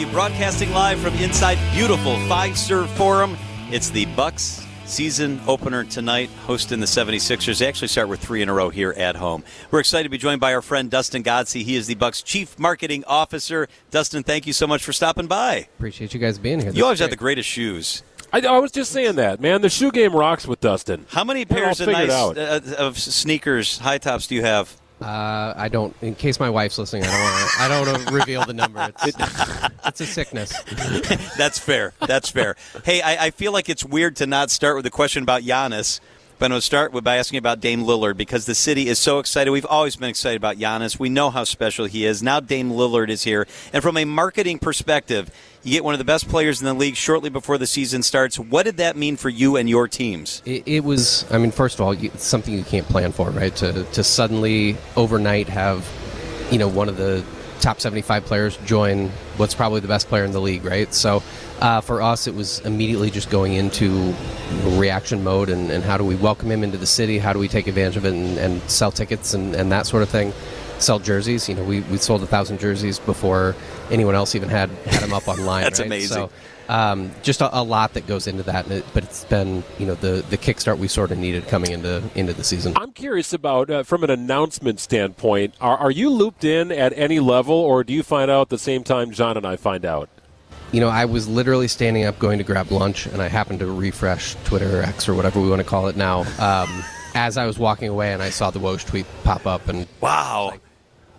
with you, broadcasting live from inside beautiful Five Fiserv Forum. It's the Bucks season opener tonight, hosting the 76ers. They actually start with three in a row here at home. We're excited to be joined by our friend Dustin Godsey. He is the Bucks Chief Marketing Officer. Dustin, thank you so much for stopping by. Appreciate you guys being here. you always have the greatest shoes. I, I, was just saying that, man. The shoe game rocks with Dustin. How many pairs of nice uh, of sneakers, high tops, do you have? Uh, I don't. In case my wife's listening, I don't. Wanna, I don't want to reveal the number. It's, it's a sickness. That's fair. That's fair. Hey, I, I, feel like it's weird to not start with a question about Giannis but I'm going to start by asking about Dame Lillard because the city is so excited. We've always been excited about Giannis. We know how special he is. Now Dame Lillard is here. And from a marketing perspective, you get one of the best players in the league shortly before the season starts. What did that mean for you and your teams? It, it was, I mean, first of all, it's something you can't plan for, right? To, to suddenly overnight have, you know, one of the top 75 players join what's probably the best player in the league, right? So uh, for us, it was immediately just going into reaction mode and, and, how do we welcome him into the city? How do we take advantage of it and, and sell tickets and, and, that sort of thing? Sell jerseys. You know, we, we sold a thousand jerseys before anyone else even had, had them up online. That's right? amazing. So, um, just a, a, lot that goes into that, it, but it's been you know the the kickstart we sort of needed coming into into the season. I'm curious about uh, from an announcement standpoint. Are, are you looped in at any level, or do you find out at the same time John and I find out? You know, I was literally standing up going to grab lunch, and I happened to refresh Twitter or X or whatever we want to call it now. Um, as I was walking away, and I saw the Woj tweet pop up, and wow. Like,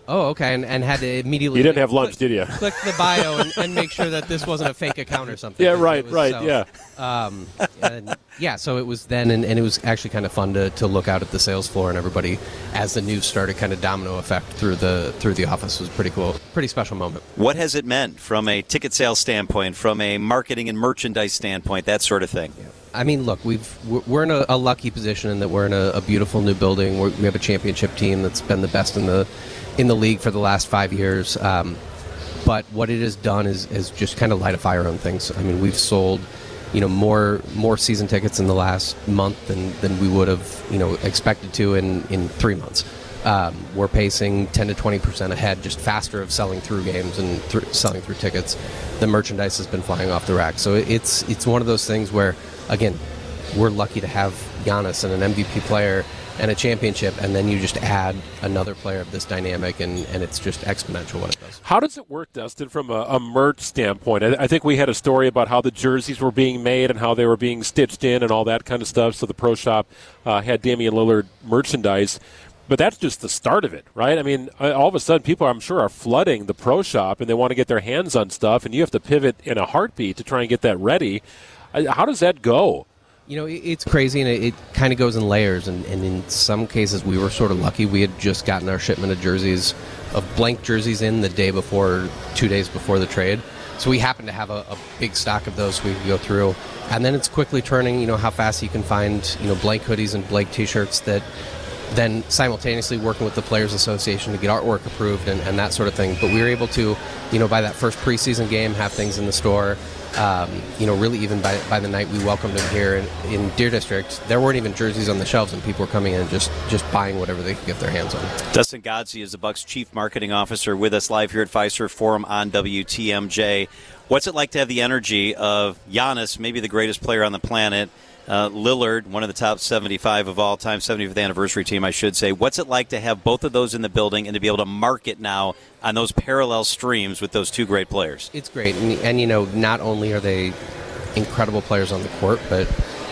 Oh, okay, and, and had to immediately. You didn't have lunch, click, did you? Click the bio and, and, make sure that this wasn't a fake account or something. Yeah, right, was, right, so, yeah. Um, and, yeah, so it was then, and, and, it was actually kind of fun to, to look out at the sales floor and everybody as the news started kind of domino effect through the through the office it was pretty cool, pretty special moment. What has it meant from a ticket sales standpoint, from a marketing and merchandise standpoint, that sort of thing? Yeah. I mean, look, we've we're in a, a, lucky position in that we're in a, a beautiful new building. We're, we have a championship team that's been the best in the in the league for the last five years. Um, but what it has done is, is just kind of light a fire on things. I mean, we've sold, you know, more more season tickets in the last month than, than we would have, you know, expected to in, in three months. Um, we're pacing 10 to 20 percent ahead, just faster of selling through games and th- selling through tickets. The merchandise has been flying off the rack, so it's it's one of those things where, again, we're lucky to have Giannis and an MVP player and a championship, and then you just add another player of this dynamic, and, and it's just exponential what it does. How does it work, Dustin, from a, a merch standpoint? I, I, think we had a story about how the jerseys were being made and how they were being stitched in and all that kind of stuff. So the pro shop uh, had Damian Lillard merchandise. But that's just the start of it, right? I mean, uh, all of a sudden, people, I'm sure, are flooding the pro shop and they want to get their hands on stuff, and you have to pivot in a heartbeat to try and get that ready. How does that go? You know, it's crazy, and it, it kind of goes in layers. And, and, in some cases, we were sort of lucky. We had just gotten our shipment of jerseys, of blank jerseys, in the day before, two days before the trade. So we happened to have a, a big stock of those we could go through. And then it's quickly turning. You know how fast you can find you know blank hoodies and blank T-shirts that then simultaneously working with the Players Association to get artwork approved and, and, that sort of thing. But we were able to, you know, by that first preseason game, have things in the store um, you know, really even by, by the night we welcomed him here in, in Deer District, there weren't even jerseys on the shelves, and people were coming in and just just buying whatever they could get their hands on. Dustin Godsey is the Bucks Chief Marketing Officer with us live here at Fiserv Forum on WTMJ. What's it like to have the energy of Giannis, maybe the greatest player on the planet? Uh, Lillard, one of the top 75 of all time, 75th anniversary team, I should say. What's it like to have both of those in the building and to be able to market now on those parallel streams with those two great players? It's great. And, and you know, not only are they incredible players on the court, but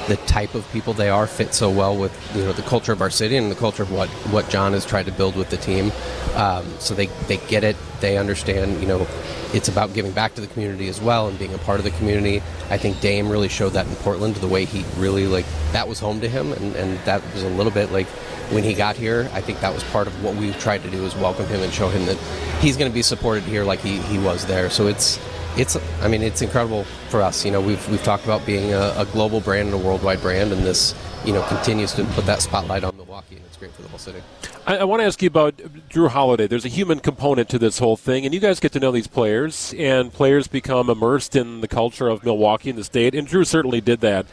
the type of people they are fit so well with you know the culture of our city and the culture of what what John has tried to build with the team. Um, so they they get it. They understand. You know, it's about giving back to the community as well and being a part of the community. I think Dame really showed that in Portland. The way he really like that was home to him, and and that was a little bit like when he got here. I think that was part of what we tried to do is welcome him and show him that he's going to be supported here like he, he was there. So it's it's I mean it's incredible for us. You know we've we've talked about being a, a, global brand and a worldwide brand, and this you know continues to put that spotlight on Milwaukee, and it's great for the whole city. I, I want to ask you about Jrue Holiday. There's a human component to this whole thing, and you guys get to know these players, and players become immersed in the culture of Milwaukee and the state, and Jrue certainly did that.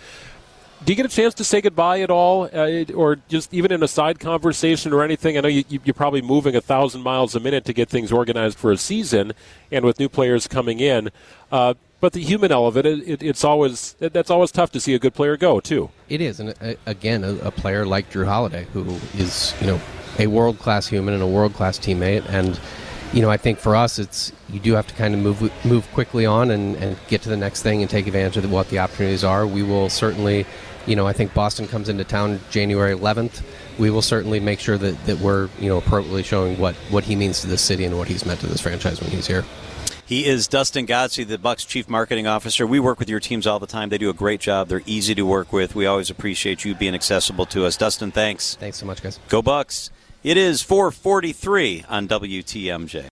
Do you get a chance to say goodbye at all, uh, or just even in a side conversation or anything? I know you, you're probably moving a thousand miles a minute to get things organized for a season, and with new players coming in. Uh, but the human element, it, it, it's always that's always tough to see a good player go too. It is, and uh, again, a, a player like Jrue Holiday, who is you know a world class human and a world class teammate, and you know I think for us, it's you do have to kind of move move quickly on and, and get to the next thing and take advantage of what the opportunities are. We will certainly, you know, I think Boston comes into town January 11th. We will certainly make sure that, that we're you know appropriately showing what what he means to this city and what he's meant to this franchise when he's here. He is Dustin Godsey, the Bucks chief marketing officer. We work with your teams all the time. They do a great job. They're easy to work with. We always appreciate you being accessible to us. Dustin, thanks. Thanks so much, guys. Go Bucks. It is 443 on WTMJ.